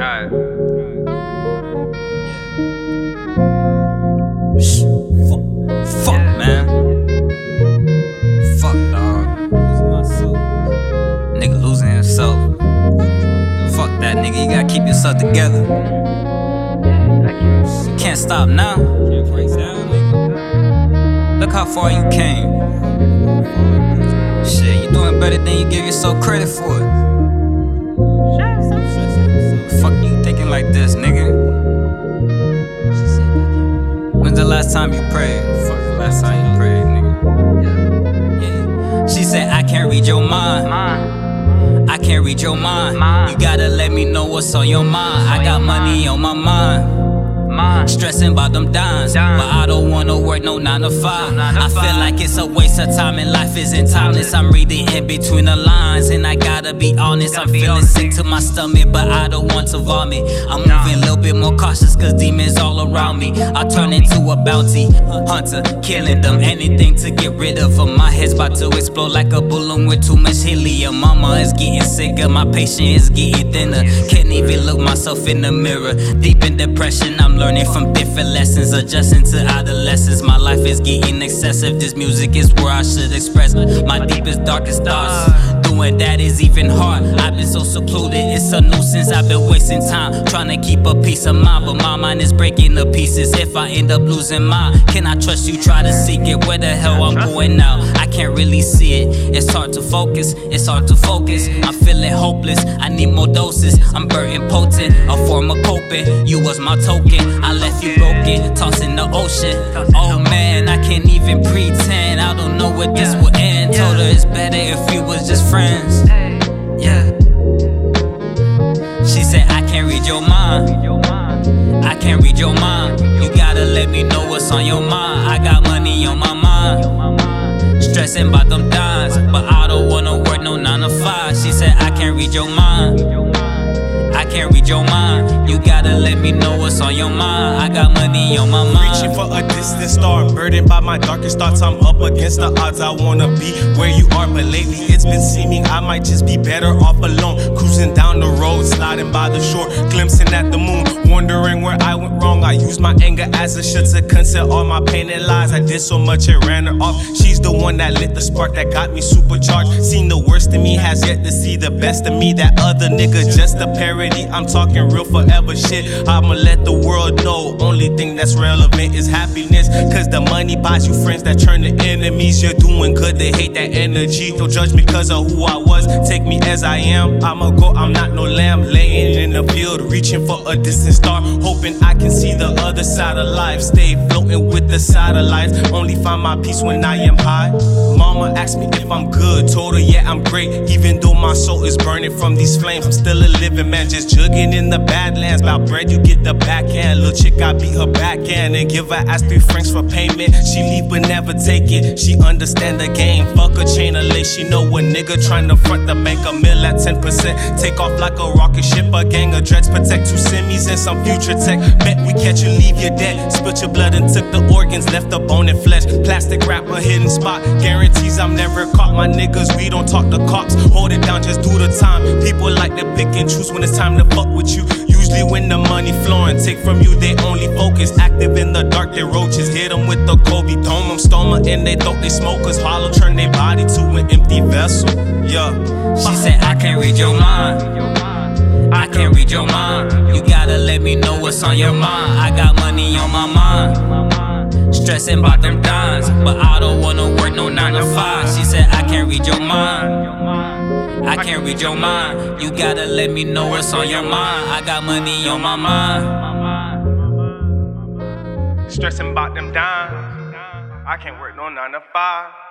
Alright. Fuck, man. Fuck, dog. Nigga losing himself. Fuck that nigga, you gotta keep yourself together. You can't stop now. Look how far you came. Shit, you doing better than you give yourself credit for. Fuck you thinking like this, nigga. When's the last time you prayed? Fuck the last time you prayed, nigga. Yeah. She said, I can't read your mind. I can't read your mind. You gotta let me know what's on your mind. I got money on my mind. Stressing about them dimes, but I don't wanna work no 9 to 5. I feel like it's a waste of time and life isn't timeless. I'm reading in between the lines, and I gotta be honest. I'm feeling sick to my stomach, but I don't want to vomit. I'm moving a little bit more cautious, cause demons all around me. I turn into a bounty hunter, killing them. Anything to get rid of them. My head's about to explode like a balloon with too much helium. Mama is getting sicker, my patience is getting thinner. Can't even look myself in the mirror. Deep in depression, I'm learning from different lessons, adjusting to adolescence. My life is getting excessive. This music is where I should express my deepest, darkest thoughts. Doing that is even hard. I've been so secluded, it's a nuisance. I've been wasting time trying to keep a peace of mind, but my mind is breaking to pieces. If I end up losing mine, can I trust you? Try to seek it. Where the hell I'm going now? I can't really see it. It's hard to focus. It's hard to focus. I'm feeling hopeless. I need more doses. I'm burning potent, a form of coping. You was my token. I left you broken, tossed in the ocean. Oh man, I can't even pretend. I don't know where this will end. Told her it's better if we was just friends. Yeah. She said I can't read your mind. I can't read your mind. You gotta let me know what's on your mind. I got money on my mind. Stressing about them dimes, but I don't wanna work no 9 to 5. She said I can't read your mind. I can't read your mind. You gotta let me know what's on your mind. I got money on my mind. Reaching for a distant star, burdened by my darkest thoughts. I'm up against the odds. I wanna be where you are, but lately it's been seeming I might just be better off alone. Cruising down the road, sliding by the shore, glimpsing at the moon, wondering where I went wrong. I used my anger as a shit to conceal all my pain and lies. I did so much it ran her off. She's the one that lit the spark that got me supercharged. Seen the worst in me, has yet to see the best of me. That other nigga just a I'm talking real forever shit. I'ma let the world know. Only thing that's relevant is happiness. Cause the money buys you friends that turn to enemies. You're doing good, they hate that energy. Don't judge me cause of who I was. Take me as I am. I'ma go, I'm not no lamb. Laying in the field, reaching for a distant star. Hoping I can see the other side of life. Stay floating with the satellites. Only find my peace when I am high. Mama asked me if I'm good. Told her, yeah, I'm great. Even though my soul is burning from these flames, I'm still a living man. Just jugging in the badlands. About bread, you get the backhand. Little chick, I beat her backhand and give her ass three francs for payment. She leave but never take it. She understand the game. Fuck a chain of lace. She know a nigga trying to front the bank a mill at 10%. Take off like a rocket ship. A gang of dreads protect two semis and some future tech. Bet we catch you, leave you dead. Spit your blood and took the organs, left the bone and flesh. Plastic wrap, a hidden spot. Guarantees I'm never caught. My niggas, we don't talk to cops. Hold it down, just do the time. People like to pick and choose when it's time to fuck with you. Usually when the money flowing, take from you, they only focus. Active in the dark, they roaches. Hit them with the Kobe, dome them, stoma in they throat, they smokers. Hollow turn their body to an empty vessel. Yeah. She said, I can't read your mind. I can't read your mind. You gotta let me know what's on your mind. I got money on my mind. Stressing about them dimes, but I don't wanna work no 9 to 5. She said, I can't read your mind. I can't read your mind. You gotta let me know what's on your mind. I got money on my mind. Stressing about them dimes. I can't work no 9 to 5.